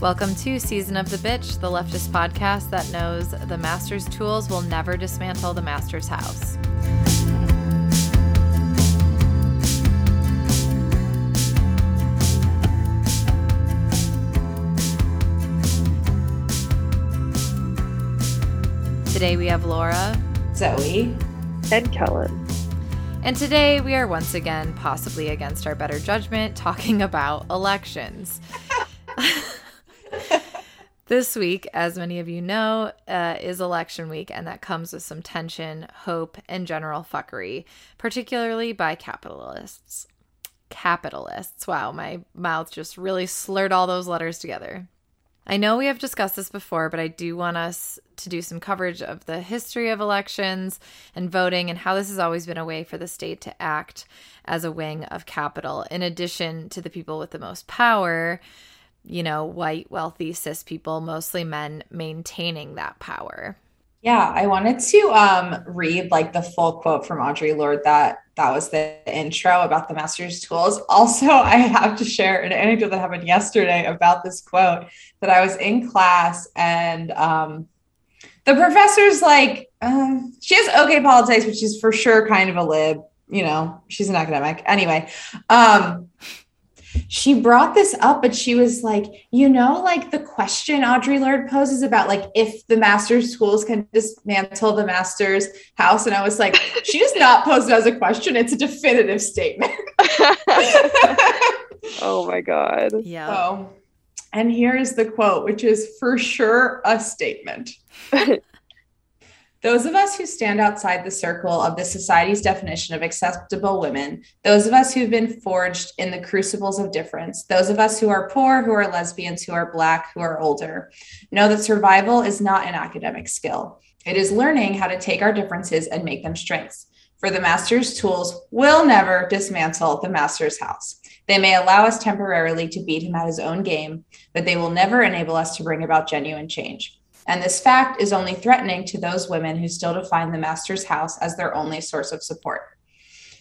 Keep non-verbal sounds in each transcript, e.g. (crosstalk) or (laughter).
Welcome to Season of the Bitch, the leftist podcast that knows the master's tools will never dismantle the master's house. Today we have Laura, Zoe, and Kellen. And today we are once again, possibly against our better judgment, talking about elections. This week, as many of you know, uh, is election week, and that comes with some tension, hope, and general fuckery, particularly by capitalists. Capitalists. Wow, my mouth just really slurred all those letters together. I know we have discussed this before, but I do want us to do some coverage of the history of elections and voting and how this has always been a way for the state to act as a wing of capital, in addition to the people with the most power, you know, white, wealthy, cis people, mostly men, maintaining that power. Yeah, I wanted to um, read like the full quote from Audre Lorde that that was the intro about the master's tools. Also, (laughs) I have to share an anecdote that happened yesterday about this quote that I was in class and um, the professor's like, uh, she has okay politics, which is for sure kind of a lib. You know, she's an academic. Anyway, um, she brought this up, but she was like, you know, like the question Audre Lorde poses about like if the master's schools can dismantle the master's house. And I was like, she does not pose it as a question, it's a definitive statement. (laughs) (laughs) oh my God. Yeah. So, and here is the quote, which is for sure a statement. (laughs) Those of us who stand outside the circle of the society's definition of acceptable women, those of us who've been forged in the crucibles of difference, those of us who are poor, who are lesbians, who are Black, who are older, know that survival is not an academic skill. It is learning how to take our differences and make them strengths. For the master's tools will never dismantle the master's house. They may allow us temporarily to beat him at his own game, but they will never enable us to bring about genuine change. And this fact is only threatening to those women who still define the master's house as their only source of support.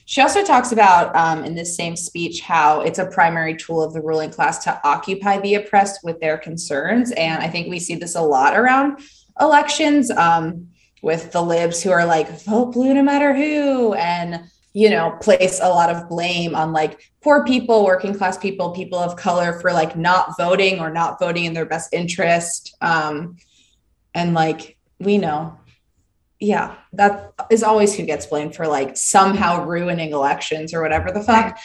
She also talks about um, in this same speech how it's a primary tool of the ruling class to occupy the oppressed with their concerns. And I think we see this a lot around elections um, with the libs who are like, vote blue no matter who. And you know place a lot of blame on like poor people working class people people of color for like not voting or not voting in their best interest um, and like we know. Yeah that is always who gets blamed for like somehow ruining elections or whatever the fuck.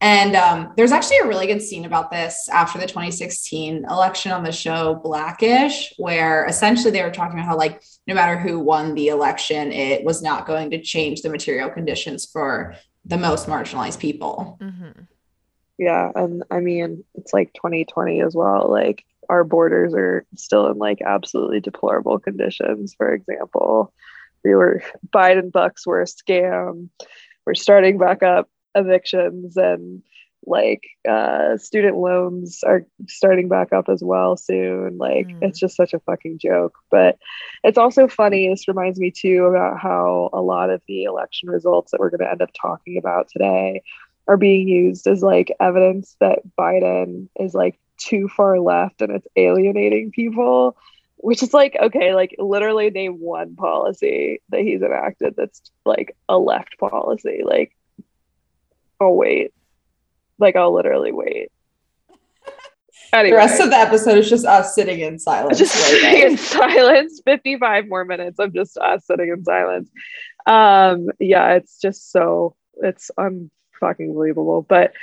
And um, there's actually a really good scene about this after the 2016 election on the show blackish where essentially they were talking about how like no matter who won the election it was not going to change the material conditions for the most marginalized people. Mm-hmm. yeah and i mean it's like 2020 as well like our borders are still in like absolutely deplorable conditions. For example, we were Biden bucks were a scam. We're starting back up evictions and like uh, student loans are starting back up as well soon. Like mm. it's just such a fucking joke. But it's also funny. This reminds me too about how a lot of the election results that we're going to end up talking about today are being used as like evidence that Biden is like too far left and it's alienating people which is like okay like literally name one policy that he's enacted that's like a left policy. Like oh wait. Like i'll literally wait. Anyway, (laughs) the rest of the episode is just us sitting in silence. Just sitting in silence. 55 more minutes of just us sitting in silence. Um yeah it's just so it's unfucking believable. But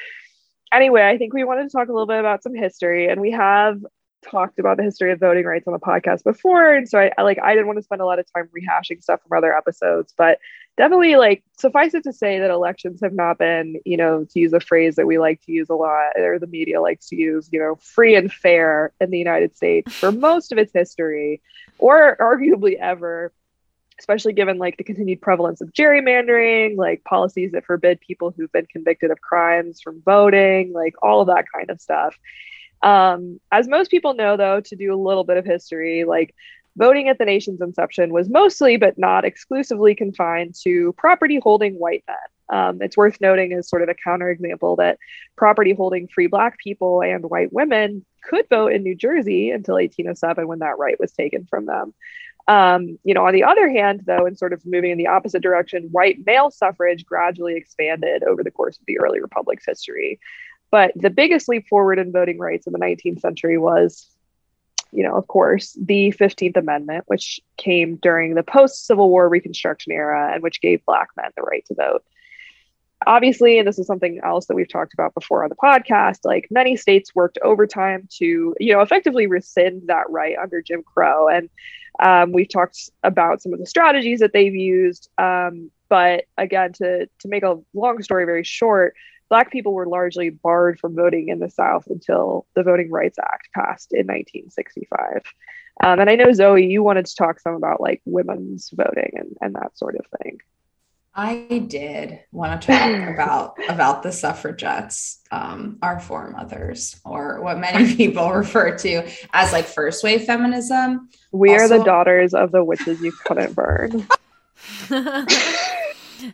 anyway, I think we wanted to talk a little bit about some history, and we have talked about the history of voting rights on the podcast before, and so I, I like I didn't want to spend a lot of time rehashing stuff from other episodes, but definitely like suffice it to say that elections have not been, you know, to use a phrase that we like to use a lot, or the media likes to use, you know, free and fair in the United States for most of its history, or arguably ever especially given like the continued prevalence of gerrymandering, like policies that forbid people who've been convicted of crimes from voting, like all of that kind of stuff. Um, as most people know, though, to do a little bit of history, like voting at the nation's inception was mostly, but not exclusively, confined to property holding white men. Um, it's worth noting as sort of a counterexample that property holding free Black people and white women could vote in New Jersey until 1807 when that right was taken from them. Um, you know, on the other hand, though, and sort of moving in the opposite direction, white male suffrage gradually expanded over the course of the early republic's history. But the biggest leap forward in voting rights in the 19th century was, you know, of course, the 15th Amendment, which came during the post Civil War Reconstruction era and which gave Black men the right to vote obviously, and this is something else that we've talked about before on the podcast, like many states worked overtime to, you know, effectively rescind that right under Jim Crow. And um, we've talked about some of the strategies that they've used. Um, but again, to to make a long story very short, Black people were largely barred from voting in the South until the Voting Rights Act passed in 1965. Um, and I know Zoe, you wanted to talk some about like women's voting and, and that sort of thing. I did want to talk about about the suffragettes, um, our foremothers, or what many (laughs) people refer to as like first wave feminism. We also, are the daughters of the witches you couldn't burn. (laughs) (laughs)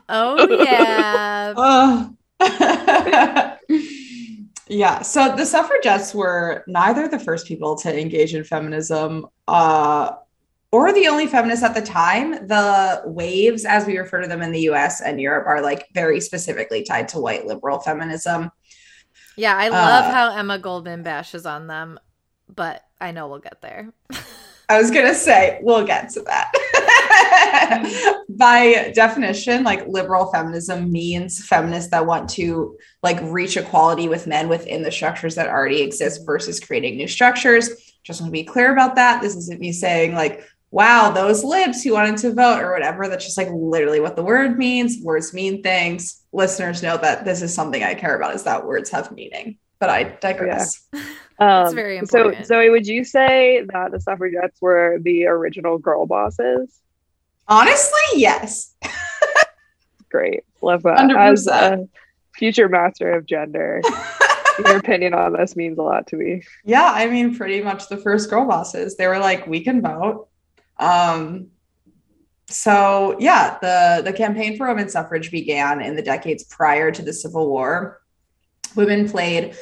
oh yeah. Uh, yeah. So the suffragettes were neither the first people to engage in feminism. Uh, or the only feminists at the time. The waves, as we refer to them in the US and Europe, are like very specifically tied to white liberal feminism. Yeah, I love uh, how Emma Goldman bashes on them, but I know we'll get there. (laughs) I was going to say, we'll get to that. (laughs) By definition, like liberal feminism means feminists that want to like reach equality with men within the structures that already exist versus creating new structures. Just want to be clear about that. This isn't me saying like wow, those libs who wanted to vote or whatever. That's just like literally what the word means. Words mean things. Listeners know that this is something I care about is that words have meaning. But I digress. Yeah. (laughs) Um, very important. So, Zoe, would you say that the suffragettes were the original girl bosses? Honestly, yes. Great. Love that. 100%. As a future master of gender, (laughs) your opinion on this means a lot to me. Yeah, I mean, pretty much the first girl bosses. They were like, we can vote um, so yeah, the the campaign for women's suffrage began in the decades prior to the Civil War. Women played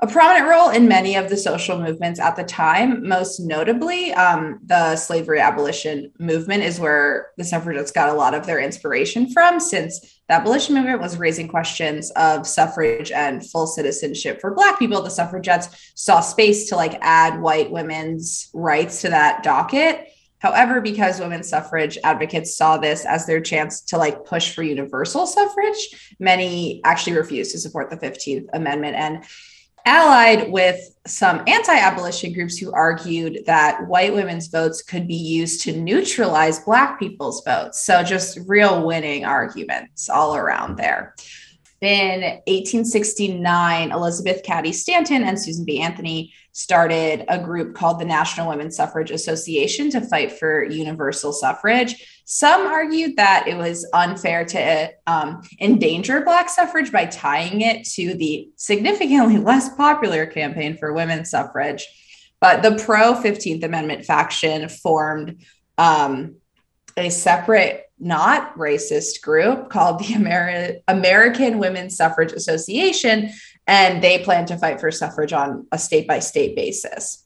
a prominent role in many of the social movements at the time. Most notably, um, the slavery abolition movement is where the suffragettes got a lot of their inspiration from, since the abolition movement was raising questions of suffrage and full citizenship for Black people. The suffragettes saw space to like add white women's rights to that docket. However, because women's suffrage advocates saw this as their chance to like push for universal suffrage, many actually refused to support the 15th Amendment and allied with some anti-abolition groups who argued that white women's votes could be used to neutralize black people's votes. So just real winning arguments all around there. In 1869, Elizabeth Cady Stanton and Susan B. Anthony started a group called the National Women's Suffrage Association to fight for universal suffrage. Some argued that it was unfair to um, endanger Black suffrage by tying it to the significantly (laughs) less popular campaign for women's suffrage. But the pro 15th Amendment faction formed um, a separate not racist group called the Ameri- American Women's Suffrage Association, and they plan to fight for suffrage on a state by state basis.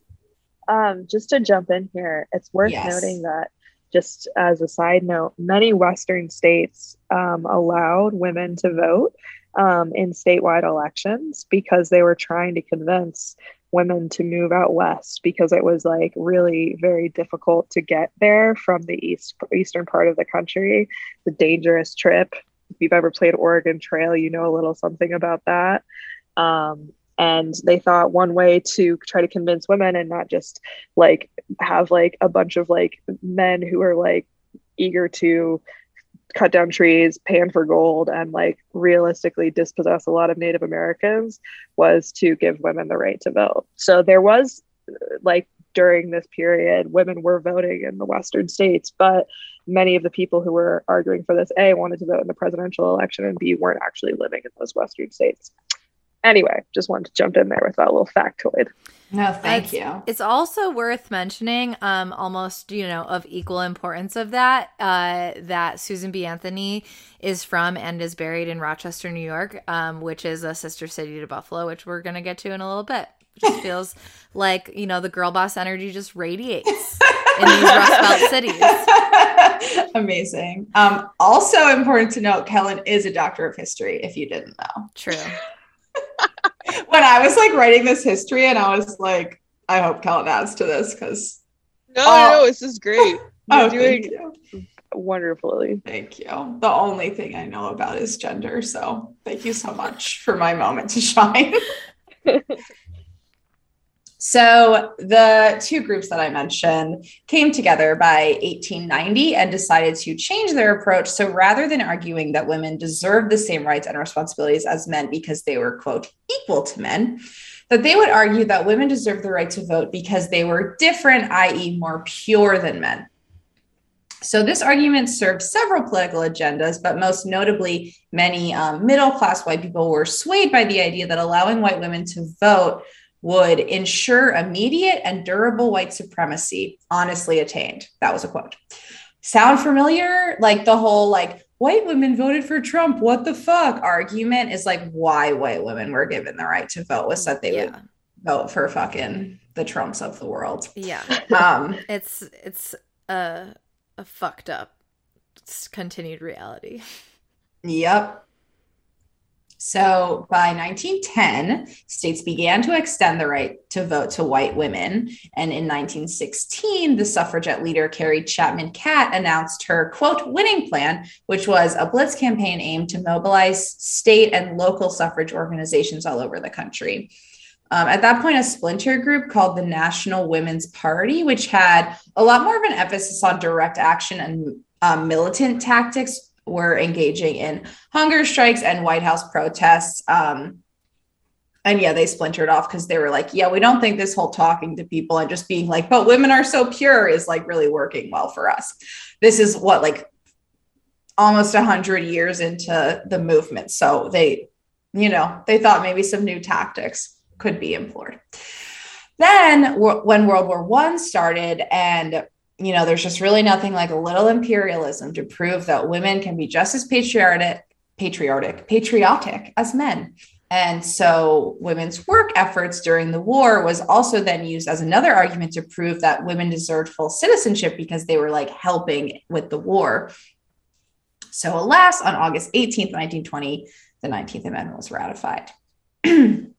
Um, just to jump in here, it's worth yes. noting that, just as a side note, many Western states um, allowed women to vote um, in statewide elections because they were trying to convince women to move out west because it was like really very difficult to get there from the east eastern part of the country. It's a dangerous trip. If you've ever played Oregon Trail, you know a little something about that. Um, and they thought one way to try to convince women and not just like have like a bunch of like men who are like eager to cut down trees, pan for gold, and like realistically dispossess a lot of Native Americans was to give women the right to vote. So there was like during this period, women were voting in the Western states, but many of the people who were arguing for this A wanted to vote in the presidential election and B weren't actually living in those Western states. Anyway, just wanted to jump in there with that little factoid. No, thank it's, you. It's also worth mentioning, um, almost you know, of equal importance of that, uh, that Susan B. Anthony is from and is buried in Rochester, New York, um, which is a sister city to Buffalo, which we're gonna get to in a little bit. It just feels (laughs) like you know the girl boss energy just radiates in these Rust Belt (laughs) cities. Amazing. Um, also important to note, Kellen is a doctor of history. If you didn't know, True. When I was like writing this history, and I was like, I hope Kellen adds to this because No, Oh. no, this is great. (laughs) You're oh, doing thank you. wonderfully. Thank you. The only thing I know about is gender. So thank you so much for my moment to shine. (laughs) so the two groups that I mentioned came together by 1890 and decided to change their approach. So rather than arguing that women deserved the same rights and responsibilities as men because they were, quote, equal to men, that they would argue that women deserve the right to vote because they were different, i.e., more pure than men. So, this argument served several political agendas, but most notably, many um, middle class white people were swayed by the idea that allowing white women to vote would ensure immediate and durable white supremacy, honestly attained. That was a quote. Sound familiar? Like the whole like white women voted for Trump, what the fuck argument is like why white women were given the right to vote was that they would vote for fucking the Trumps of the world. Yeah. Um, (laughs) It's it's a a fucked up continued reality. Yep. So by 1910, states began to extend the right to vote to white women. And in 1916, the suffragette leader Carrie Chapman Catt announced her quote winning plan, which was a blitz campaign aimed to mobilize state and local suffrage organizations all over the country. Um, at that point, a splinter group called the National Women's Party, which had a lot more of an emphasis on direct action and um, militant tactics, were engaging in hunger strikes and White House protests. Um, and yeah, they splintered off because they were like, yeah, we don't think this whole talking to people and just being like, but women are so pure is like really working well for us. This is what, like almost a hundred years into the movement. So they, you know, they thought maybe some new tactics could be employed. Then wh- when World War One started and you know, there's just really nothing like a little imperialism to prove that women can be just as patriotic, patriotic, patriotic as men. And so women's work efforts during the war was also then used as another argument to prove that women deserved full citizenship because they were like helping with the war. So alas, on August 18th, 1920, the 19th Amendment was ratified. (clears throat)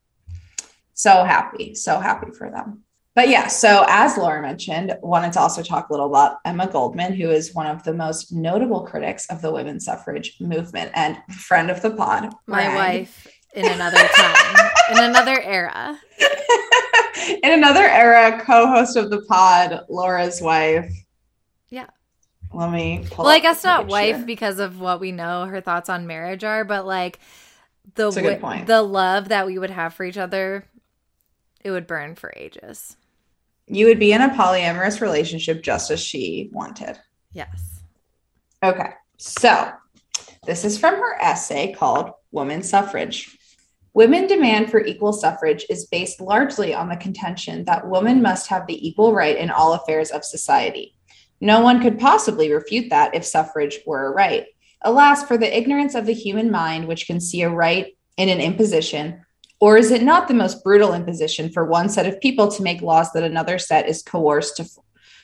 so happy, so happy for them. But yeah, so as Laura mentioned, wanted to also talk a little about Emma Goldman, who is one of the most notable critics of the women's suffrage movement and friend of the pod. My wife in another time, in another era. (laughs) In another era, co-host of the pod, Laura's wife. Yeah. Let me pull Well, I guess not wife here. because of what we know her thoughts on marriage are, but like the That's a good wi- point. the love that we would have for each other, it would burn for ages. You would be in a polyamorous relationship just as she wanted. Yes. Okay. So this is from her essay called Woman Suffrage. Women demand for equal suffrage is based largely on the contention that women must have the equal right in all affairs of society. No one could possibly refute that if suffrage were a right. Alas, for the ignorance of the human mind, which can see a right in an imposition, or is it not the most brutal imposition for one set of people to make laws that another set is coerced to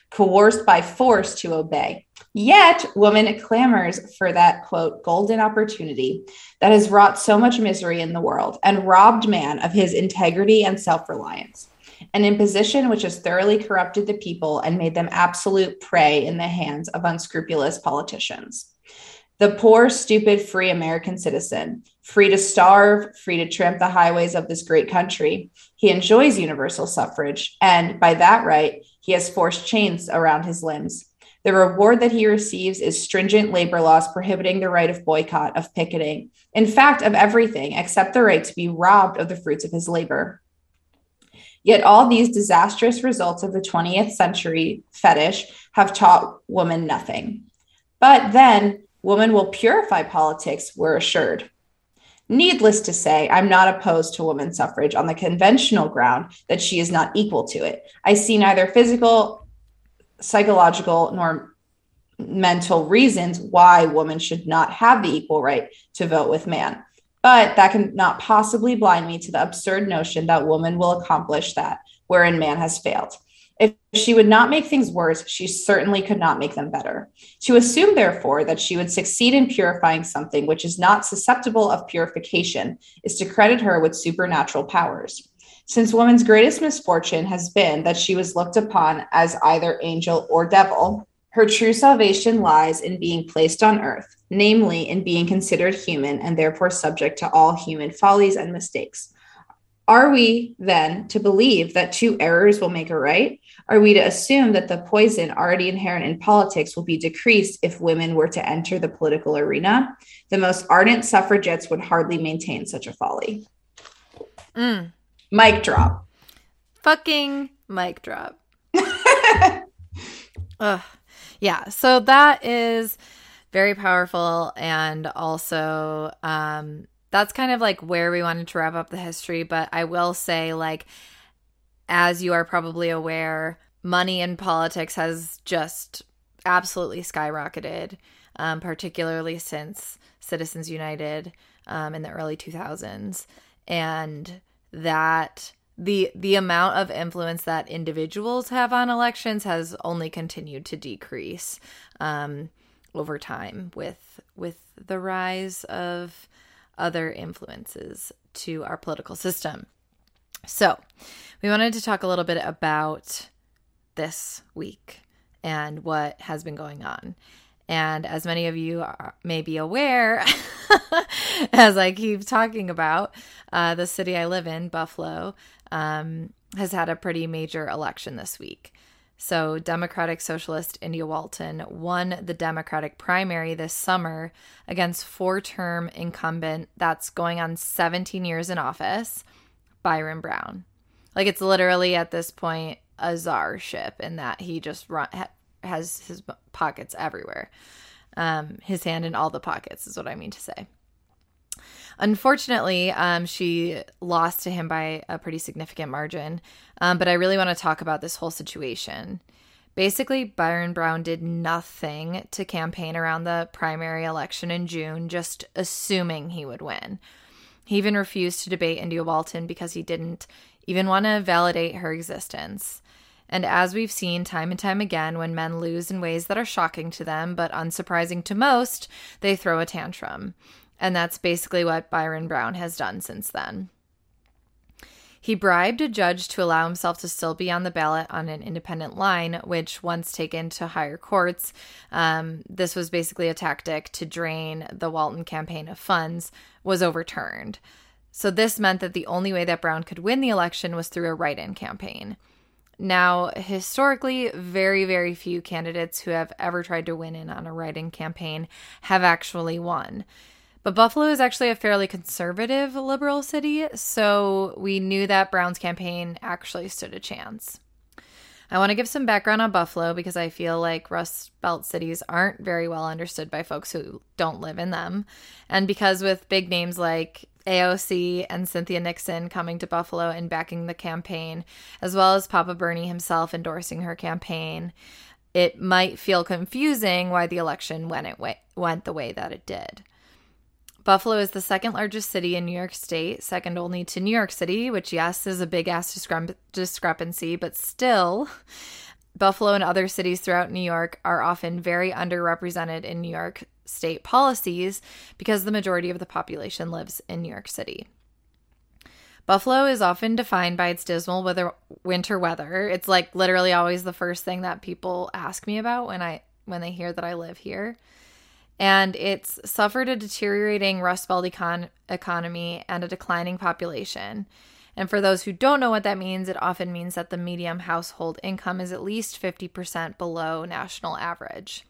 coerced by force to obey? Yet, woman clamors for that quote, golden opportunity that has wrought so much misery in the world and robbed man of his integrity and self reliance. An imposition which has thoroughly corrupted the people and made them absolute prey in the hands of unscrupulous politicians. The poor, stupid, free American citizen, free to starve, free to tramp the highways of this great country, he enjoys universal suffrage, and by that right, he has forced chains around his limbs. The reward that he receives is stringent labor laws prohibiting the right of boycott, of picketing, in fact, of everything except the right to be robbed of the fruits of his labor. Yet all these disastrous results of the 20th century fetish have taught woman nothing. But then, woman will purify politics, we're assured. Needless to say, I'm not opposed to women's suffrage on the conventional ground that she is not equal to it. I see neither physical, psychological, nor mental reasons why women should not have the equal right to vote with man. But that cannot possibly blind me to the absurd notion that woman will accomplish that wherein man has failed. If she would not make things worse, she certainly could not make them better. To assume, therefore, that she would succeed in purifying something which is not susceptible of purification is to credit her with supernatural powers. Since woman's greatest misfortune has been that she was looked upon as either angel or devil, her true salvation lies in being placed on earth, namely in being considered human and therefore subject to all human follies and mistakes. Are we then to believe that two errors will make a right? Are we to assume that the poison already inherent in politics will be decreased if women were to enter the political arena? The most ardent suffragettes would hardly maintain such a folly. Mm. Mic drop. Fucking mic drop. (laughs) Ugh. Yeah. So that is very powerful and also um that's kind of like where we wanted to wrap up the history, but I will say like as you are probably aware, money in politics has just absolutely skyrocketed, um, particularly since Citizens United um, in the early 2000s. And that the the amount of influence that individuals have on elections has only continued to decrease um, over time with with the rise of other influences to our political system. So, we wanted to talk a little bit about this week and what has been going on. And as many of you are, may be aware, (laughs) as I keep talking about, uh, the city I live in, Buffalo, um, has had a pretty major election this week. So, Democratic Socialist India Walton won the Democratic primary this summer against four term incumbent that's going on 17 years in office, Byron Brown. Like, it's literally at this point a czarship in that he just run, ha, has his pockets everywhere. Um, his hand in all the pockets is what I mean to say. Unfortunately, um, she lost to him by a pretty significant margin. Um, but I really want to talk about this whole situation. Basically, Byron Brown did nothing to campaign around the primary election in June, just assuming he would win. He even refused to debate India Walton because he didn't even want to validate her existence. And as we've seen time and time again, when men lose in ways that are shocking to them but unsurprising to most, they throw a tantrum. And that's basically what Byron Brown has done since then. He bribed a judge to allow himself to still be on the ballot on an independent line, which, once taken to higher courts, um, this was basically a tactic to drain the Walton campaign of funds, was overturned. So, this meant that the only way that Brown could win the election was through a write in campaign. Now, historically, very, very few candidates who have ever tried to win in on a write in campaign have actually won. But Buffalo is actually a fairly conservative liberal city, so we knew that Brown's campaign actually stood a chance. I want to give some background on Buffalo because I feel like Rust Belt cities aren't very well understood by folks who don't live in them. And because with big names like AOC and Cynthia Nixon coming to Buffalo and backing the campaign, as well as Papa Bernie himself endorsing her campaign, it might feel confusing why the election went it way, went the way that it did. Buffalo is the second largest city in New York State, second only to New York City, which, yes, is a big ass discre- discrepancy, but still, Buffalo and other cities throughout New York are often very underrepresented in New York State policies because the majority of the population lives in New York City. Buffalo is often defined by its dismal weather, winter weather. It's like literally always the first thing that people ask me about when I when they hear that I live here and it's suffered a deteriorating Rust Belt econ- economy and a declining population. And for those who don't know what that means, it often means that the median household income is at least 50% below national average.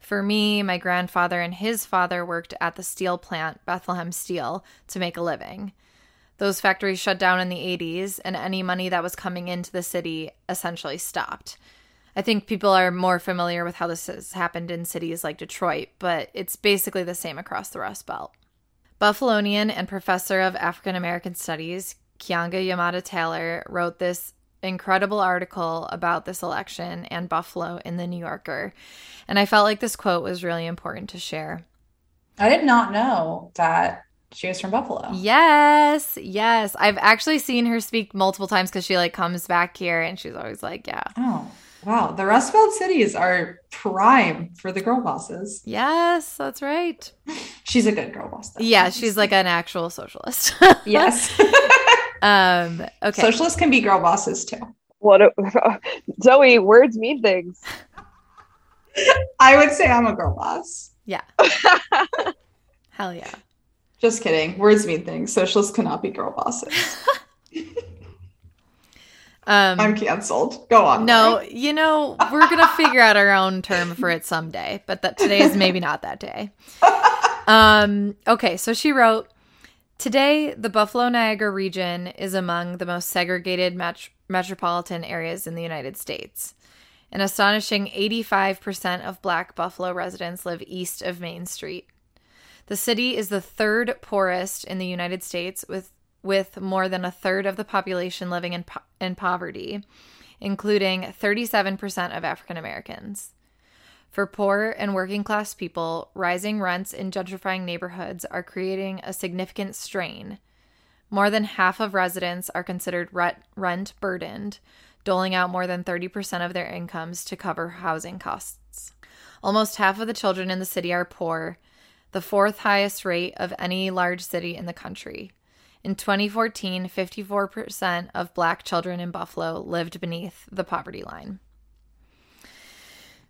For me, my grandfather and his father worked at the steel plant, Bethlehem Steel, to make a living. Those factories shut down in the 80s, and any money that was coming into the city essentially stopped. I think people are more familiar with how this has happened in cities like Detroit, but it's basically the same across the Rust Belt. Buffalonian and professor of African American Studies, Keeanga Yamahtta Taylor, wrote this incredible article about this election and Buffalo in the New Yorker. And I felt like this quote was really important to share. I did not know that she was from Buffalo. Yes, yes. I've actually seen her speak multiple times because she like comes back here and she's always like, yeah. Oh, wow. The Rust Belt cities are prime for the girl bosses. Yes, that's right. (laughs) She's a good girl boss. Though. Yeah, she's like an actual socialist. (laughs) yes. (laughs) um. Okay. Socialists can be girl bosses too. What a, Zoe, words mean things. I would say I'm a girl boss. Yeah. Hell yeah. Just kidding. Words mean things. Socialists cannot be girl bosses. Um, I'm canceled. Go on. no, you know, we're going to figure out our own term for it someday, but that today is maybe not that day. (laughs) Um, okay, so she wrote Today, the Buffalo Niagara region is among the most segregated met- metropolitan areas in the United States. An astonishing 85% of black Buffalo residents live east of Main Street. The city is the third poorest in the United States, with, with more than a third of the population living in, po- in poverty, including 37% of African Americans. For poor and working class people, rising rents in gentrifying neighborhoods are creating a significant strain. More than half of residents are considered rent burdened, doling out more than 30% of their incomes to cover housing costs. Almost half of the children in the city are poor, the fourth highest rate of any large city in the country. In 2014, 54% of black children in Buffalo lived beneath the poverty line.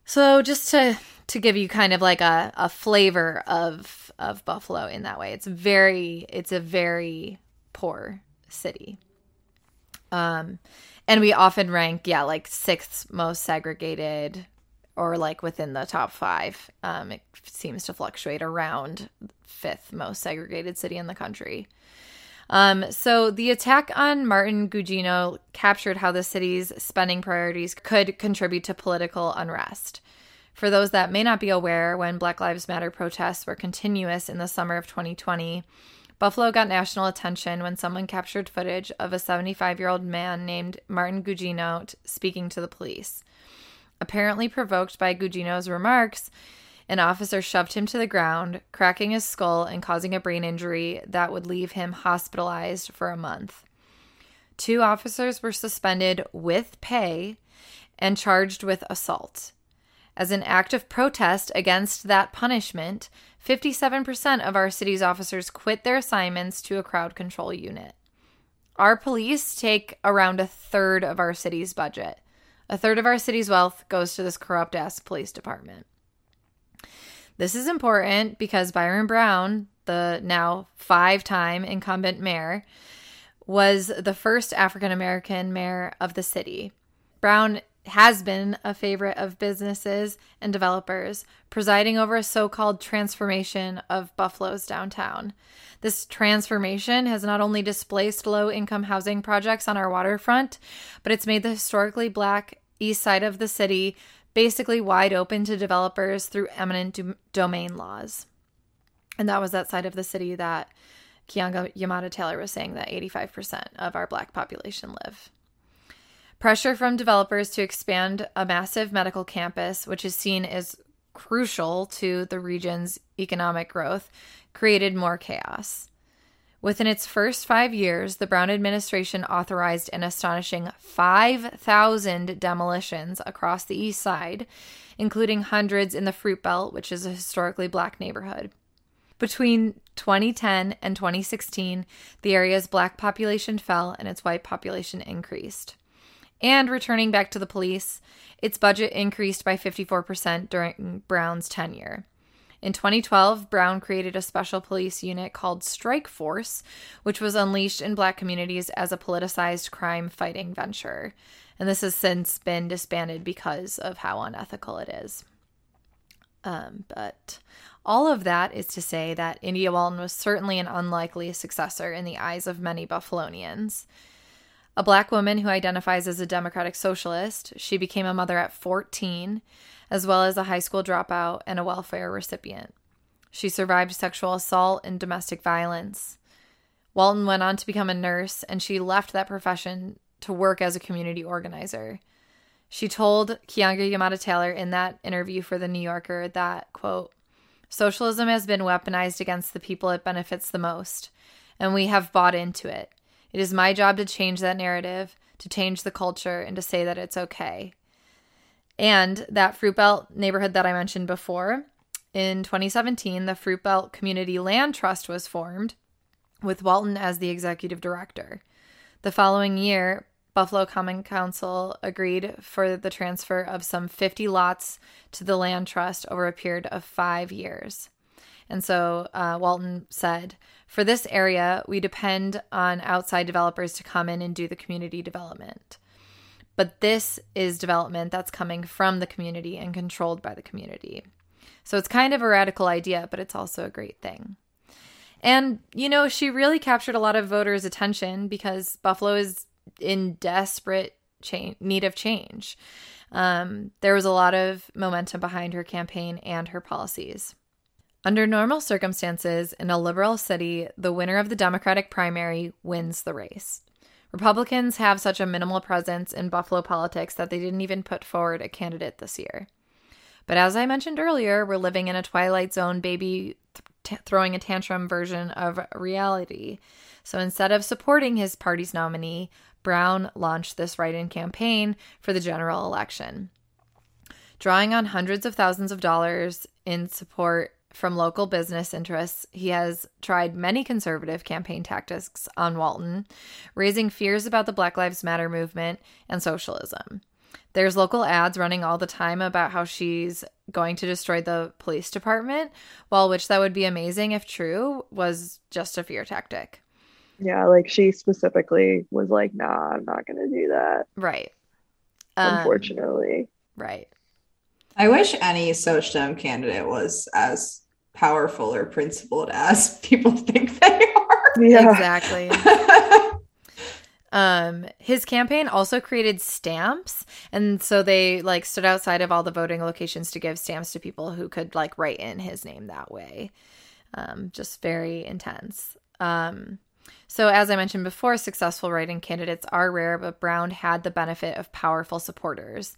So just to to give you kind of like a, a flavor of of Buffalo in that way. It's very it's a very poor city. Um and we often rank yeah like sixth most segregated or like within the top 5. Um it seems to fluctuate around fifth most segregated city in the country. Um, so the attack on Martin Gugino captured how the city's spending priorities could contribute to political unrest. For those that may not be aware, when Black Lives Matter protests were continuous in the summer of 2020, Buffalo got national attention when someone captured footage of a 75 year old man named Martin Gugino speaking to the police. Apparently provoked by Gugino's remarks, an officer shoved him to the ground, cracking his skull and causing a brain injury that would leave him hospitalized for a month. Two officers were suspended with pay and charged with assault. As an act of protest against that punishment, 57% of our city's officers quit their assignments to a crowd control unit. Our police take around a third of our city's budget. A third of our city's wealth goes to this corrupt ass police department. This is important because Byron Brown, the now five time incumbent mayor, was the first African American mayor of the city. Brown has been a favorite of businesses and developers, presiding over a so called transformation of Buffalo's downtown. This transformation has not only displaced low income housing projects on our waterfront, but it's made the historically black east side of the city basically wide open to developers through eminent do- domain laws. And that was that side of the city that Keeanga Yamahtta Taylor was saying that 85% of our black population live. Pressure from developers to expand a massive medical campus, which is seen as crucial to the region's economic growth, created more chaos. Within its first five years, the Brown administration authorized an astonishing 5,000 demolitions across the east side, including hundreds in the Fruit Belt, which is a historically black neighborhood. Between 2010 and 2016, the area's black population fell and its white population increased. And returning back to the police, its budget increased by 54% during Brown's tenure. In 2012, Brown created a special police unit called Strike Force, which was unleashed in black communities as a politicized crime fighting venture. And this has since been disbanded because of how unethical it is. Um, but all of that is to say that India Walton was certainly an unlikely successor in the eyes of many Buffalonians. A black woman who identifies as a democratic socialist, she became a mother at 14, as well as a high school dropout and a welfare recipient. She survived sexual assault and domestic violence. Walton went on to become a nurse, and she left that profession to work as a community organizer. She told Keeanga-Yamahtta Taylor in that interview for The New Yorker that, quote, Socialism has been weaponized against the people it benefits the most, and we have bought into it. It is my job to change that narrative, to change the culture, and to say that it's okay. And that Fruit Belt neighborhood that I mentioned before, in 2017, the Fruit Belt Community Land Trust was formed with Walton as the executive director. The following year, Buffalo Common Council agreed for the transfer of some 50 lots to the land trust over a period of five years. And so uh, Walton said, For this area, we depend on outside developers to come in and do the community development. But this is development that's coming from the community and controlled by the community. So it's kind of a radical idea, but it's also a great thing. And, you know, she really captured a lot of voters' attention because Buffalo is in desperate need of change. Um, there was a lot of momentum behind her campaign and her policies. Under normal circumstances, in a liberal city, the winner of the Democratic primary wins the race. Republicans have such a minimal presence in Buffalo politics that they didn't even put forward a candidate this year. But as I mentioned earlier, we're living in a Twilight Zone baby th- throwing a tantrum version of reality. So instead of supporting his party's nominee, Brown launched this write in campaign for the general election. Drawing on hundreds of thousands of dollars in support from local business interests, he has tried many conservative campaign tactics on Walton, raising fears about the Black Lives Matter movement and socialism. There's local ads running all the time about how she's going to destroy the police department, while which that would be amazing if true, was just a fear tactic. Yeah, like she specifically was like, nah, I'm not going to do that. Right. Um, Unfortunately. Um, right. I wish any Socialdem candidate was as powerful or principled as (laughs) people think they are. Yeah. Exactly. (laughs) um his campaign also created stamps and so they like stood outside of all the voting locations to give stamps to people who could like write in his name that way. Um just very intense. Um so, as I mentioned before, successful writing candidates are rare, but Brown had the benefit of powerful supporters.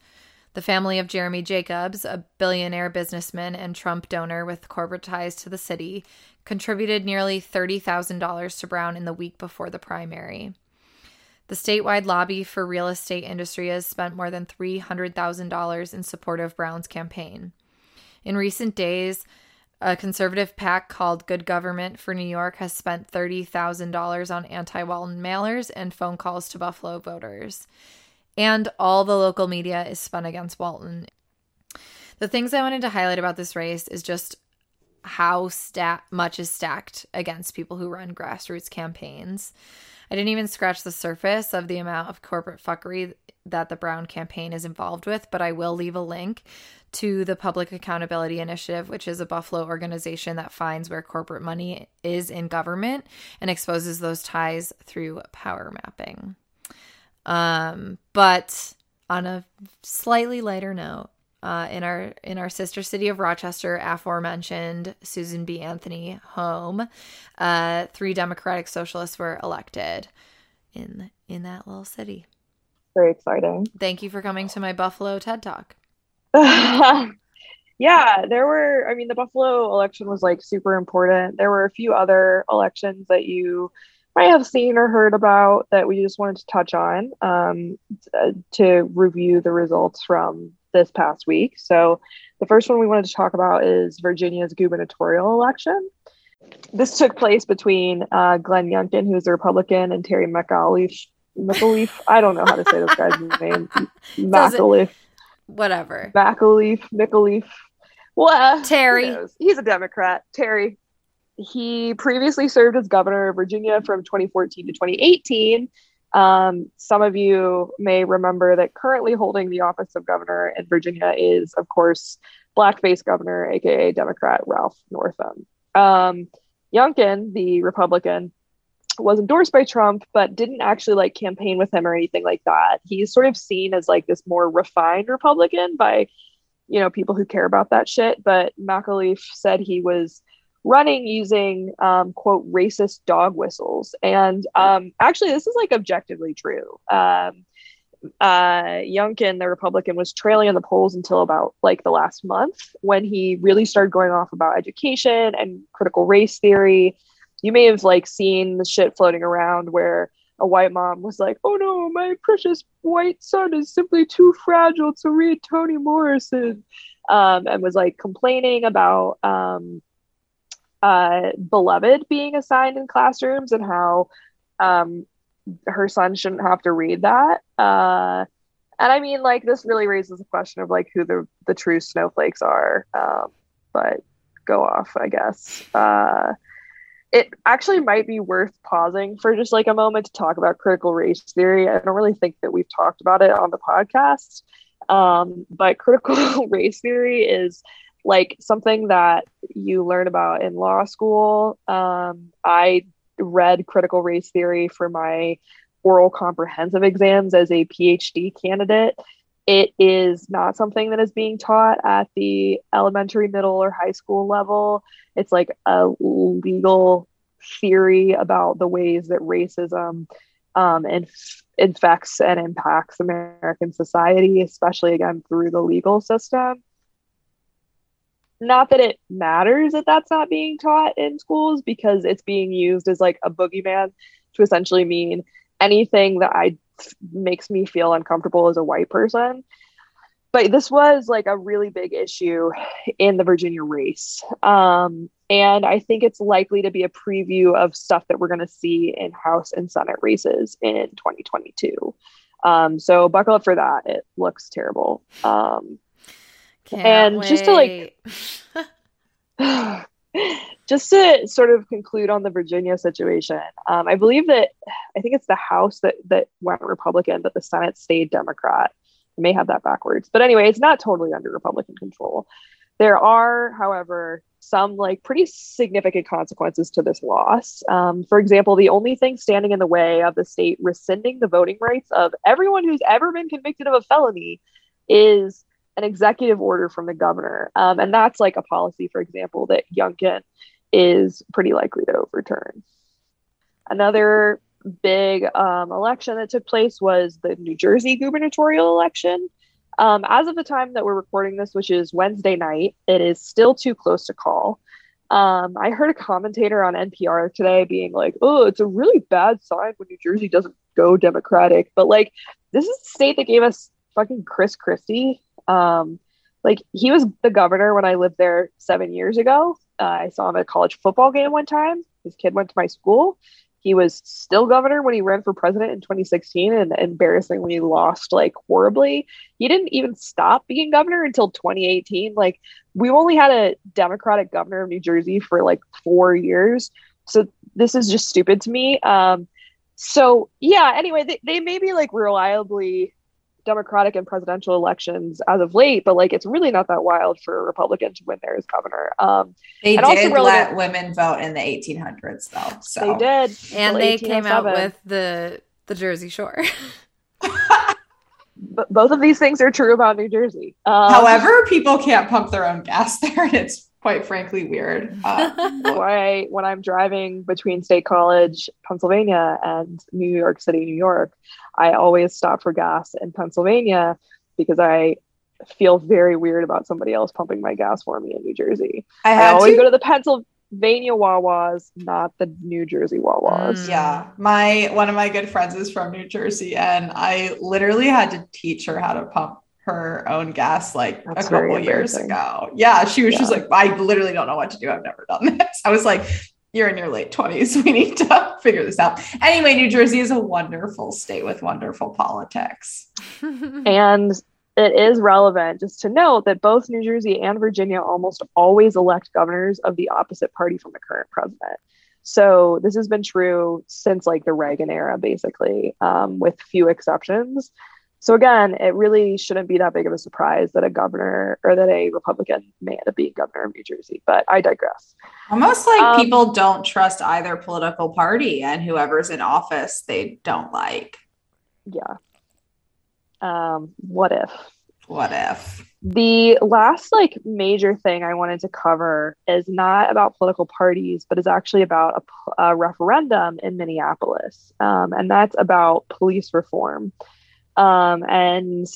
The family of Jeremy Jacobs, a billionaire businessman and Trump donor with corporate ties to the city, contributed nearly $30,000 to Brown in the week before the primary. The statewide lobby for real estate industry has spent more than $300,000 in support of Brown's campaign. In recent days, a conservative PAC called Good Government for New York has spent $30,000 on anti Walton mailers and phone calls to Buffalo voters. And all the local media is spun against Walton. The things I wanted to highlight about this race is just how sta- much is stacked against people who run grassroots campaigns. I didn't even scratch the surface of the amount of corporate fuckery that the Brown campaign is involved with, but I will leave a link to the Public Accountability Initiative, which is a Buffalo organization that finds where corporate money is in government and exposes those ties through power mapping. Um, but on a slightly lighter note, uh, in our in our sister city of Rochester, aforementioned Susan B. Anthony home, uh, three Democratic Socialists were elected in in that little city. Very exciting. Thank you for coming to my Buffalo TED Talk. (laughs) yeah, there were, I mean, the Buffalo election was like super important. There were a few other elections that you might have seen or heard about that we just wanted to touch on um, to review the results from this past week. So, the first one we wanted to talk about is Virginia's gubernatorial election. This took place between uh, Glenn Youngkin, who's a Republican, and Terry McAuliffe. McAuliffe. I don't know how to say this guy's (laughs) name. McAuliffe whatever. McAuliffe, McAuliffe. Well, Terry. He's a Democrat. Terry. He previously served as governor of Virginia from 2014 to 2018. Um, some of you may remember that currently holding the office of governor in Virginia is, of course, blackface governor, aka Democrat Ralph Northam. Um, the Republican, was endorsed by Trump, but didn't actually like campaign with him or anything like that. He's sort of seen as like this more refined Republican by, you know, people who care about that shit. But McAuliffe said he was running using um, quote racist dog whistles. And um, actually, this is like objectively true. Um, uh, Youngkin, the Republican, was trailing in the polls until about like the last month when he really started going off about education and critical race theory. You may have like seen the shit floating around where a white mom was like, "Oh no, my precious white son is simply too fragile to read Toni Morrison," um, and was like complaining about um, uh, Beloved being assigned in classrooms and how um, her son shouldn't have to read that. Uh, and I mean, like, this really raises the question of like who the the true snowflakes are. Um, but go off, I guess. Uh, it actually might be worth pausing for just like a moment to talk about critical race theory. I don't really think that we've talked about it on the podcast. Um, but critical (laughs) race theory is like something that you learn about in law school. Um, I read critical race theory for my oral comprehensive exams as a PhD candidate. It is not something that is being taught at the elementary, middle, or high school level. It's like a legal theory about the ways that racism um, inf- infects and impacts American society, especially again through the legal system not that it matters that that's not being taught in schools because it's being used as like a boogeyman to essentially mean anything that I makes me feel uncomfortable as a white person. But this was like a really big issue in the Virginia race. Um, and I think it's likely to be a preview of stuff that we're going to see in House and Senate races in 2022. Um, so buckle up for that. It looks terrible. Um, Can't And just to, like, (laughs) (sighs) just to sort of conclude on the Virginia situation, um, I believe that I think it's the House that that went Republican, but the Senate stayed Democrat. I may have that backwards, but anyway, it's not totally under Republican control. There are, however, some like pretty significant consequences to this loss. Um, for example, the only thing standing in the way of the state rescinding the voting rights of everyone who's ever been convicted of a felony is an executive order from the governor. Um, and that's like a policy, for example, that Youngkin is pretty likely to overturn. Another big um, election that took place was the New Jersey gubernatorial election. Um, as of the time that we're recording this, which is Wednesday night, it is still too close to call. Um, I heard a commentator on NPR today being like, oh, it's a really bad sign when New Jersey doesn't go Democratic. But like, this is the state that gave us fucking Chris Christie. Um, like, he was the governor when I lived there seven years ago. Uh, I saw him at a college football game one time. His kid went to my school. He was still governor when he ran for president in 2016 and embarrassingly lost like horribly. He didn't even stop being governor until 2018. Like we've only had a Democratic governor of New Jersey for like four years. So this is just stupid to me. Um, so yeah, anyway, they, they may be like reliably Democratic and presidential elections as of late, but like it's really not that wild for a Republican to win there as governor. Um, They And also did relevant- let women vote in the 1800s, though. So They did, and they came out with the the Jersey Shore. (laughs) but both of these things are true about New Jersey. Um, However, people can't pump their own gas (laughs) there, and it's quite frankly weird. (laughs) Uh, why when I'm driving between State College, Pennsylvania, and New York City, New York, I always stop for gas in Pennsylvania because I feel very weird about somebody else pumping my gas for me in New Jersey. I I always to go to the Pennsylvania Wawas, not the New Jersey Wawas. Mm. Yeah, my one of my good friends is from New Jersey, and I literally had to teach her how to pump her own gas like That's a couple years ago. Yeah, she was just like, I literally don't know what to do. I've never done this. (laughs) I was like, you're in your late 20s. (laughs) We need to figure this out. Anyway, New Jersey is a wonderful state with wonderful politics. (laughs) And it is relevant just to note that both New Jersey and Virginia almost always elect governors of the opposite party from the current president. So this has been true since like the Reagan era, basically, um, with few exceptions. So again, it really shouldn't be that big of a surprise that a governor or that a Republican may end up being governor of New Jersey. But I digress. Almost like Um, people don't trust either political party, and whoever's in office, they don't like. Yeah. Um, what if? What if? The last like major thing I wanted to cover is not about political parties, but is actually about a, a referendum in Minneapolis, um, and that's about police reform. Um, and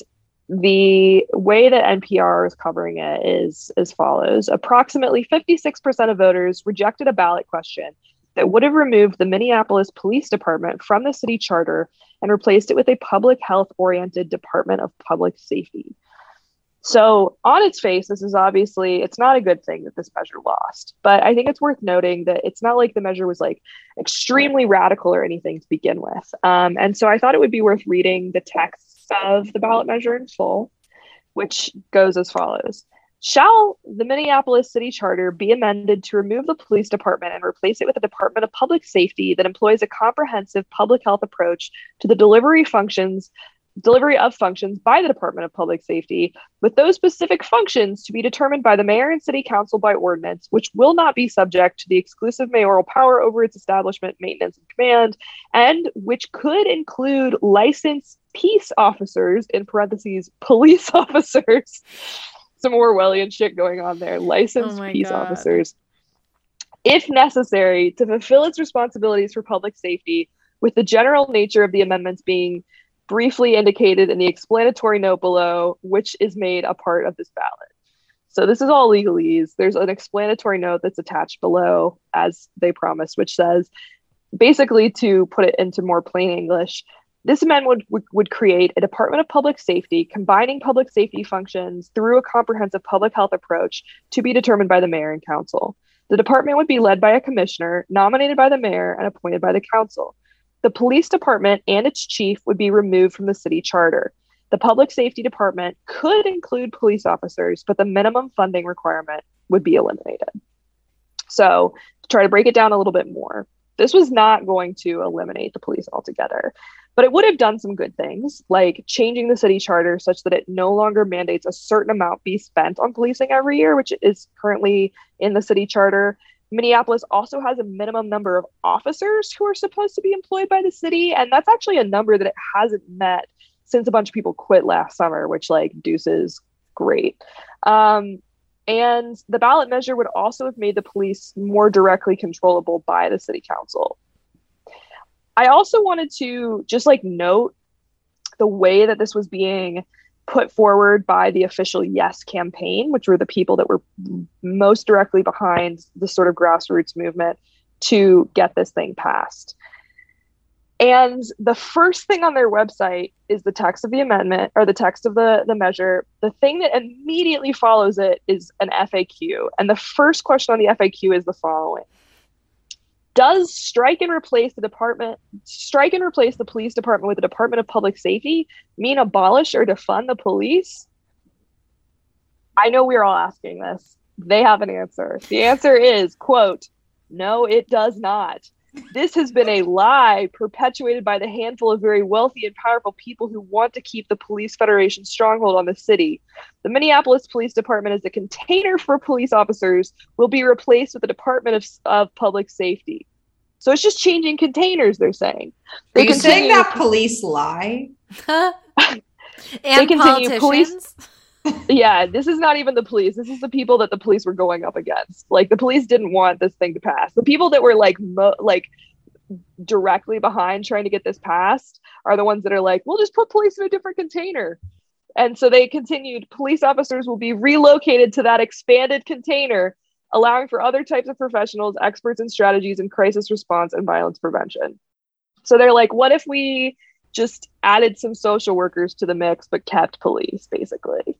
the way that NPR is covering it is as follows: approximately 56% of voters rejected a ballot question that would have removed the Minneapolis Police Department from the city charter and replaced it with a public health oriented Department of Public Safety. So, on its face, this is obviously it's not a good thing that this measure lost. But I think it's worth noting that it's not like the measure was like extremely radical or anything to begin with. Um, and so, I thought it would be worth reading the text of the ballot measure in full, which goes as follows: Shall the Minneapolis City Charter be amended to remove the police department and replace it with a Department of Public Safety that employs a comprehensive public health approach to the delivery functions delivery of functions by the Department of Public Safety, with those specific functions to be determined by the mayor and city council by ordinance, which will not be subject to the exclusive mayoral power over its establishment, maintenance, and command, and which could include licensed peace officers, in parentheses, (laughs) police officers. Some Orwellian shit going on there. Licensed Oh peace God. officers. If necessary, to fulfill its responsibilities for public safety, with the general nature of the amendments being briefly indicated in the explanatory note below, which is made a part of this ballot. So this is all legalese. There's an explanatory note that's attached below, as they promised, which says basically to put it into more plain English, this amendment would, would, create a Department of Public Safety combining public safety functions through a comprehensive public health approach to be determined by the mayor and council. The department would be led by a commissioner nominated by the mayor and appointed by the council. The police department and its chief would be removed from the city charter. The public safety department could include police officers, but the minimum funding requirement would be eliminated. So, to try to break it down a little bit more, this was not going to eliminate the police altogether, but it would have done some good things, like changing the city charter such that it no longer mandates a certain amount be spent on policing every year, which is currently in the city charter. Minneapolis also has a minimum number of officers who are supposed to be employed by the city, and that's actually a number that it hasn't met since a bunch of people quit last summer, which like deuces great. Um, and the ballot measure would also have made the police more directly controllable by the city council. I also wanted to just like note the way that this was being put forward by the official Yes campaign, which were the people that were most directly behind the sort of grassroots movement to get this thing passed. And the first thing on their website is the text of the amendment or the text of the, the measure. The thing that immediately follows it is an FAQ. And the first question on the FAQ is the following Does strike and replace the department, strike and replace the police department with the Department of Public Safety mean abolish or defund the police? I know we're all asking this. They have an answer. The answer is, quote, no, it does not. This has been a lie perpetuated by the handful of very wealthy and powerful people who want to keep the police federation stronghold on the city. The Minneapolis Police Department as a container for police officers will be replaced with the Department of, of Public Safety. So it's just changing containers, they're saying. Are you saying continue- that police lie? (laughs) and continue, politicians. police- (laughs) yeah, this is not even the police. This is the people that the police were going up against. Like the police didn't want this thing to pass. The people that were like mo- like directly behind trying to get this passed are the ones that are like, "We'll just put police in a different container." And so they continued, police officers will be relocated to that expanded container, allowing for other types of professionals, experts in strategies and crisis response and violence prevention. So they're like, what if we just added some social workers to the mix but kept police basically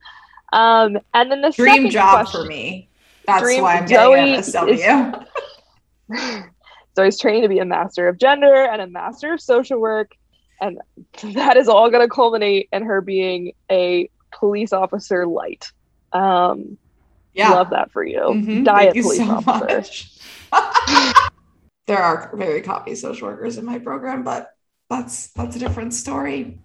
um and then the Dream job question, for me. That's Dream- why I'm Zoe getting an (laughs) SW. so he's trained to be a master of gender and a master of social work and (laughs) that is all going to culminate in her being a police officer light um yeah. love that for you Mhm. diet Thank you police so officer much. (laughs) there are very cocky social workers in my program, but that's that's a different story.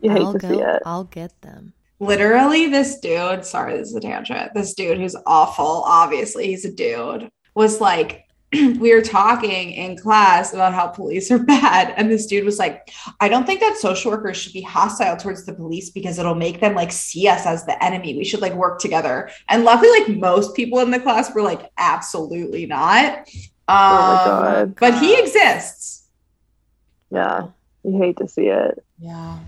you hate I'll to see go. it I'll get them. Literally, this dude, sorry, this is a tangent. This dude who's awful, obviously, he's a dude, was like (clears throat) we were talking in class about how police are (laughs) bad. And this dude was like, I don't think that social workers should be hostile towards the police because it'll make them like see us as the enemy. We should like work together. And luckily, like most people in the class were like, absolutely not. Um, oh my God. But he exists. Yeah. You hate to see it. Yeah.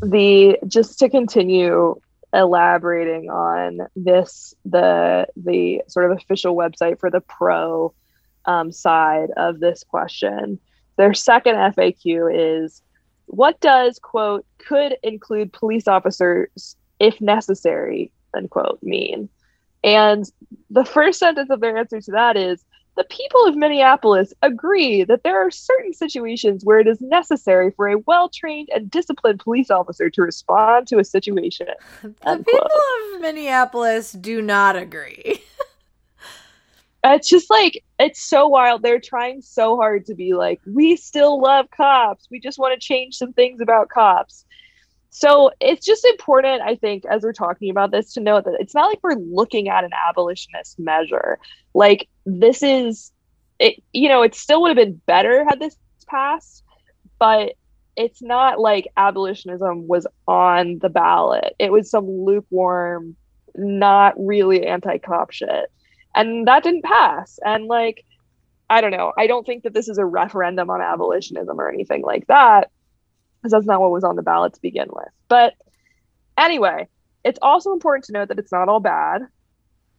The just to continue elaborating on this the the sort of official website for the pro um, side of this question their second faq is what does quote could include police officers if necessary unquote mean and the first sentence of their answer to that is the people of Minneapolis agree that there are certain situations where it is necessary for a well trained and disciplined police officer to respond to a situation. The people of Minneapolis do not agree. (laughs) it's just like, it's so wild. They're trying so hard to be like, we still love cops. We just want to change some things about cops. So it's just important, I think, as we're talking about this, to note that it's not like we're looking at an abolitionist measure. Like this is, it. You know, it still would have been better had this passed, but it's not like abolitionism was on the ballot. It was some lukewarm, not really anti-cop shit, and that didn't pass. And like, I don't know. I don't think that this is a referendum on abolitionism or anything like that because that's not what was on the ballot to begin with. But anyway, it's also important to note that it's not all bad.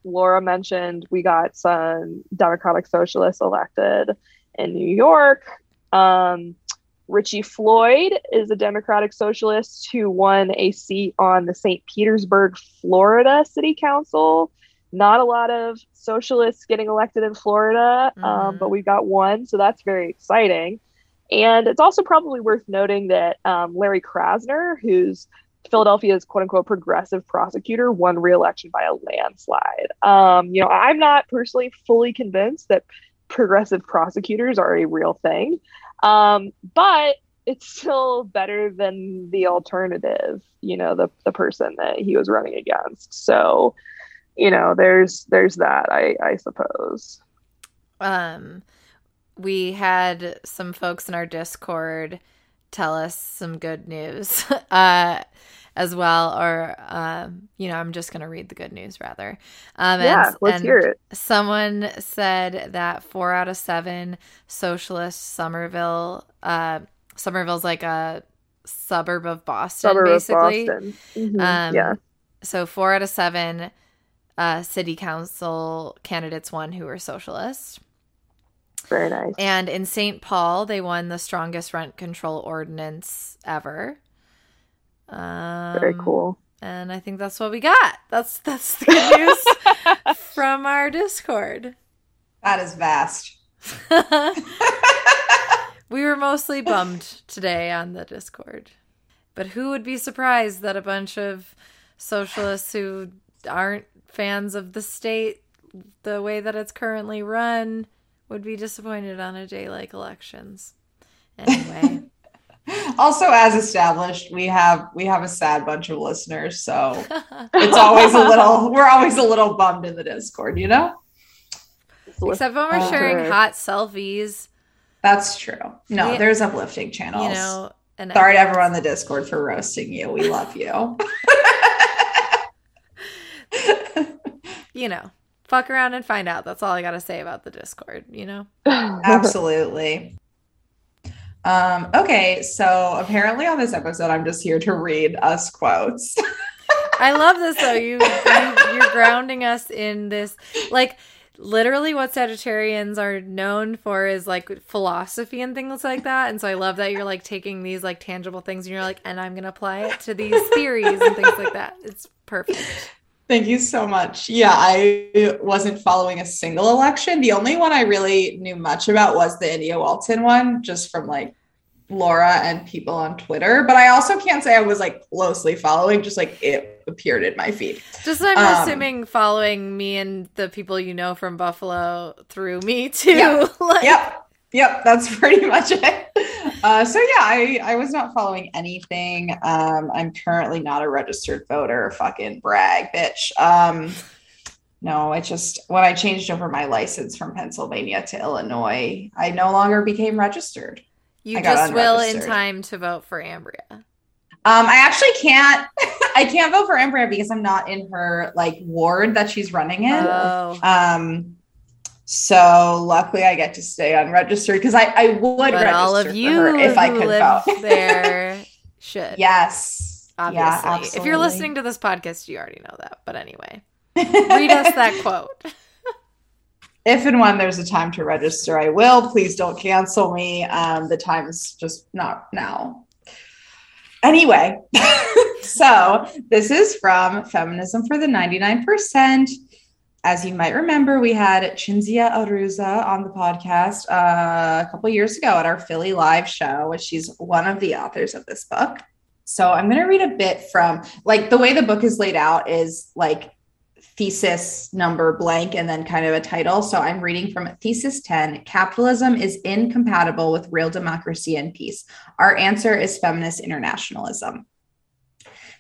Laura mentioned we got some Democratic Socialists elected in New York. Um, Richie Floyd is a Democratic Socialist who won a seat on the St. Petersburg, Florida City Council. Not a lot of socialists getting elected in Florida, um, mm-hmm. um, but we've got one, so that's very exciting. And it's also probably worth noting that um, Larry Krasner, who's Philadelphia's quote unquote progressive prosecutor, won re-election by a landslide. Um, you know, I'm not personally fully convinced that progressive prosecutors are a real thing, um, but it's still better than the alternative. You know, the the person that he was running against. So, you know, there's there's that. I I suppose. Um we had some folks in our Discord tell us some good news (laughs) uh, as well. Or, um, you know, I'm just going to read the good news rather. Um, yeah, and, let's and hear it. Someone said that four out of seven socialist Somerville, uh, Somerville's like a suburb of Boston, suburb basically. Of Boston. Mm-hmm. Um, yeah. So four out of seven uh, city council candidates won who were socialists. Very nice. And in St. Paul, they won the strongest rent control ordinance ever. Um, Very cool. And I think that's what we got. That's that's the good (laughs) news from our Discord. That is vast. (laughs) we were mostly bummed today on the Discord. But who would be surprised that a bunch of socialists who aren't fans of the state the way that it's currently run would be disappointed on a day like elections. Anyway. (laughs) also as established we have we have a sad bunch of listeners so it's always a little (laughs) we're always a little bummed in the discord you know? Except when we're sharing hot selfies. That's true. No we, there's uplifting channels. you know and sorry to everyone in the discord for roasting you. We love you (laughs) you know fuck around and find out. That's all I got to say about the Discord, you know? (laughs) Absolutely. Um, okay, so apparently on this episode, I'm just here to read us quotes. (laughs) I love this though. You, you you're grounding us in this, like literally what Sagittarians are known for is like philosophy and things like that. And so I love that you're like taking these like tangible things and you're like, and I'm gonna apply it to these theories and things like that. It's perfect. Thank you so much. Yeah, I wasn't following a single election. The only one I really knew much about was the India Walton one, just from like Laura and people on Twitter. But I also can't say I was like closely following, just like it appeared in my feed. Just I'm um, assuming following me and the people you know from Buffalo through me too. Yeah. (laughs) like- yep. Yep, that's (laughs) pretty much it. Uh, so yeah, I, I was not following anything. Um, I'm currently not a registered voter. Fucking brag, bitch. Um, no, I just when I changed over my license from Pennsylvania to Illinois, I no longer became registered. You I just will in time to vote for Ambria. Um, I actually can't. (laughs) I can't vote for Ambria because I'm not in her like ward that she's running in. Oh, Um, so luckily I get to stay unregistered because I I would but register all of for you her if I who could live vote. (laughs) there should. yes, obviously. Yeah, if you're listening to this podcast, you already know that. But anyway, read us that (laughs) quote. if and when there's a time to register, I will. Please don't cancel me. Um, the time is just not now. Anyway, (laughs) so this is from Feminism for the 99%. As you might remember, we had Cinzia Arruzza on the podcast uh, a couple years ago at our Philly Live show, which she's one of the authors of this book. So I'm going to read a bit from like the way the book is laid out is like thesis number blank and then kind of a title. So I'm reading from thesis 10 Capitalism is incompatible with real democracy and peace. Our answer is feminist internationalism.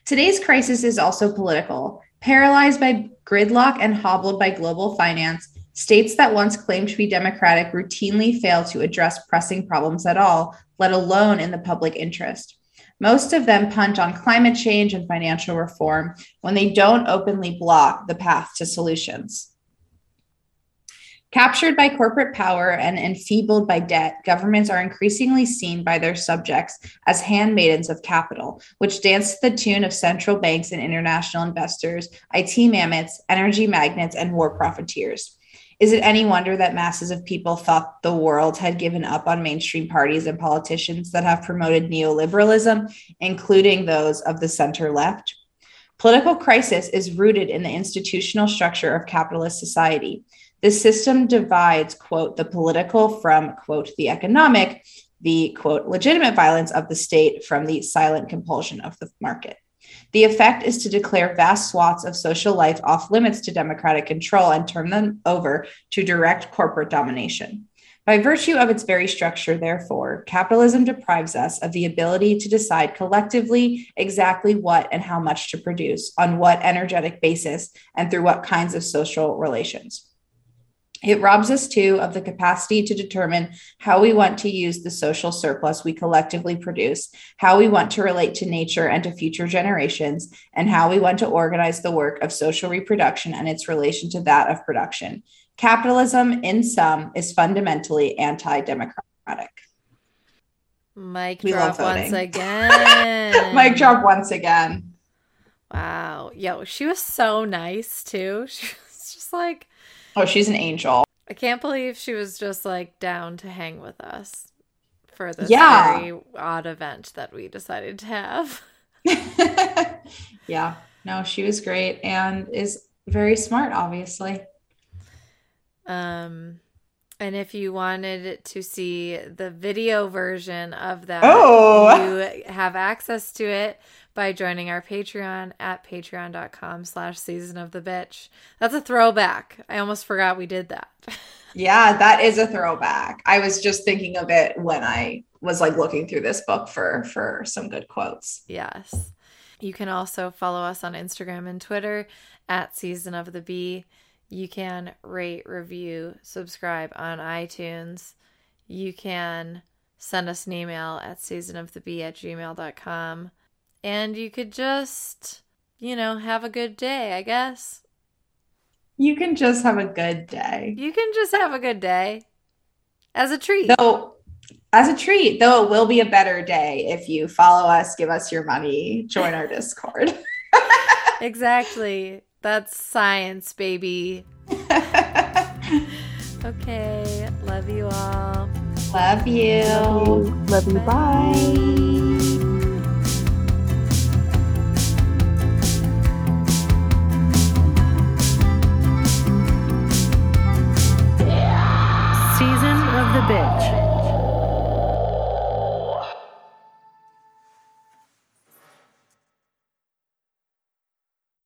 Today's crisis is also political. Paralyzed by gridlock and hobbled by global finance, states that once claimed to be democratic routinely fail to address pressing problems at all, let alone in the public interest. Most of them punt on climate change and financial reform when they don't openly block the path to solutions. Captured by corporate power and enfeebled by debt, governments are increasingly seen by their subjects as handmaidens of capital, which dance to the tune of central banks and international investors, IT mammoths, energy magnates, and war profiteers. Is it any wonder that masses of people thought the world had given up on mainstream parties and politicians that have promoted neoliberalism, including those of the center left? Political crisis is rooted in the institutional structure of capitalist society. This system divides, quote, the political from, quote, the economic, the, quote, legitimate violence of the state from the silent compulsion of the market. The effect is to declare vast swaths of social life off limits to democratic control and turn them over to direct corporate domination. By virtue of its very structure, therefore, capitalism deprives us of the ability to decide collectively exactly what and how much to produce, on what energetic basis, and through what kinds of social relations. It robs us too of the capacity to determine how we want to use the social surplus we collectively produce, how we want to relate to nature and to future generations, and how we want to organize the work of social reproduction and its relation to that of production. Capitalism, in sum, is fundamentally anti democratic. Mic We drop once again. (laughs) Mic drop once again. Wow. Yo, she was so nice too. (laughs) She was just like, Oh, she's an angel. I can't believe she was just like down to hang with us for this Yeah. very odd event that we decided to have. (laughs) (laughs) yeah, no, she was great and is very smart, obviously. Um, and if you wanted to see the video version of that, Oh. you have access to it by joining our Patreon at patreon.com slash season of the bitch. That's a throwback. I almost forgot we did that. (laughs) Yeah, that is a throwback. I was just thinking of it when I was like looking through this book for for some good quotes. Yes. You can also follow us on Instagram and Twitter at Season of the Bee. You can rate, review, subscribe on iTunes. You can send us an email at seasonofthebee at gmail.com. And you could just, you know, have a good day, I guess. You can just have a good day. You can just have a good day as a treat. Though as a treat, though it will be a better day if you follow us, give us your money, join our Discord. (laughs) Exactly. That's science, baby. (laughs) Okay. Love you all. Love you. Love you. Bye. Season of the Bitch.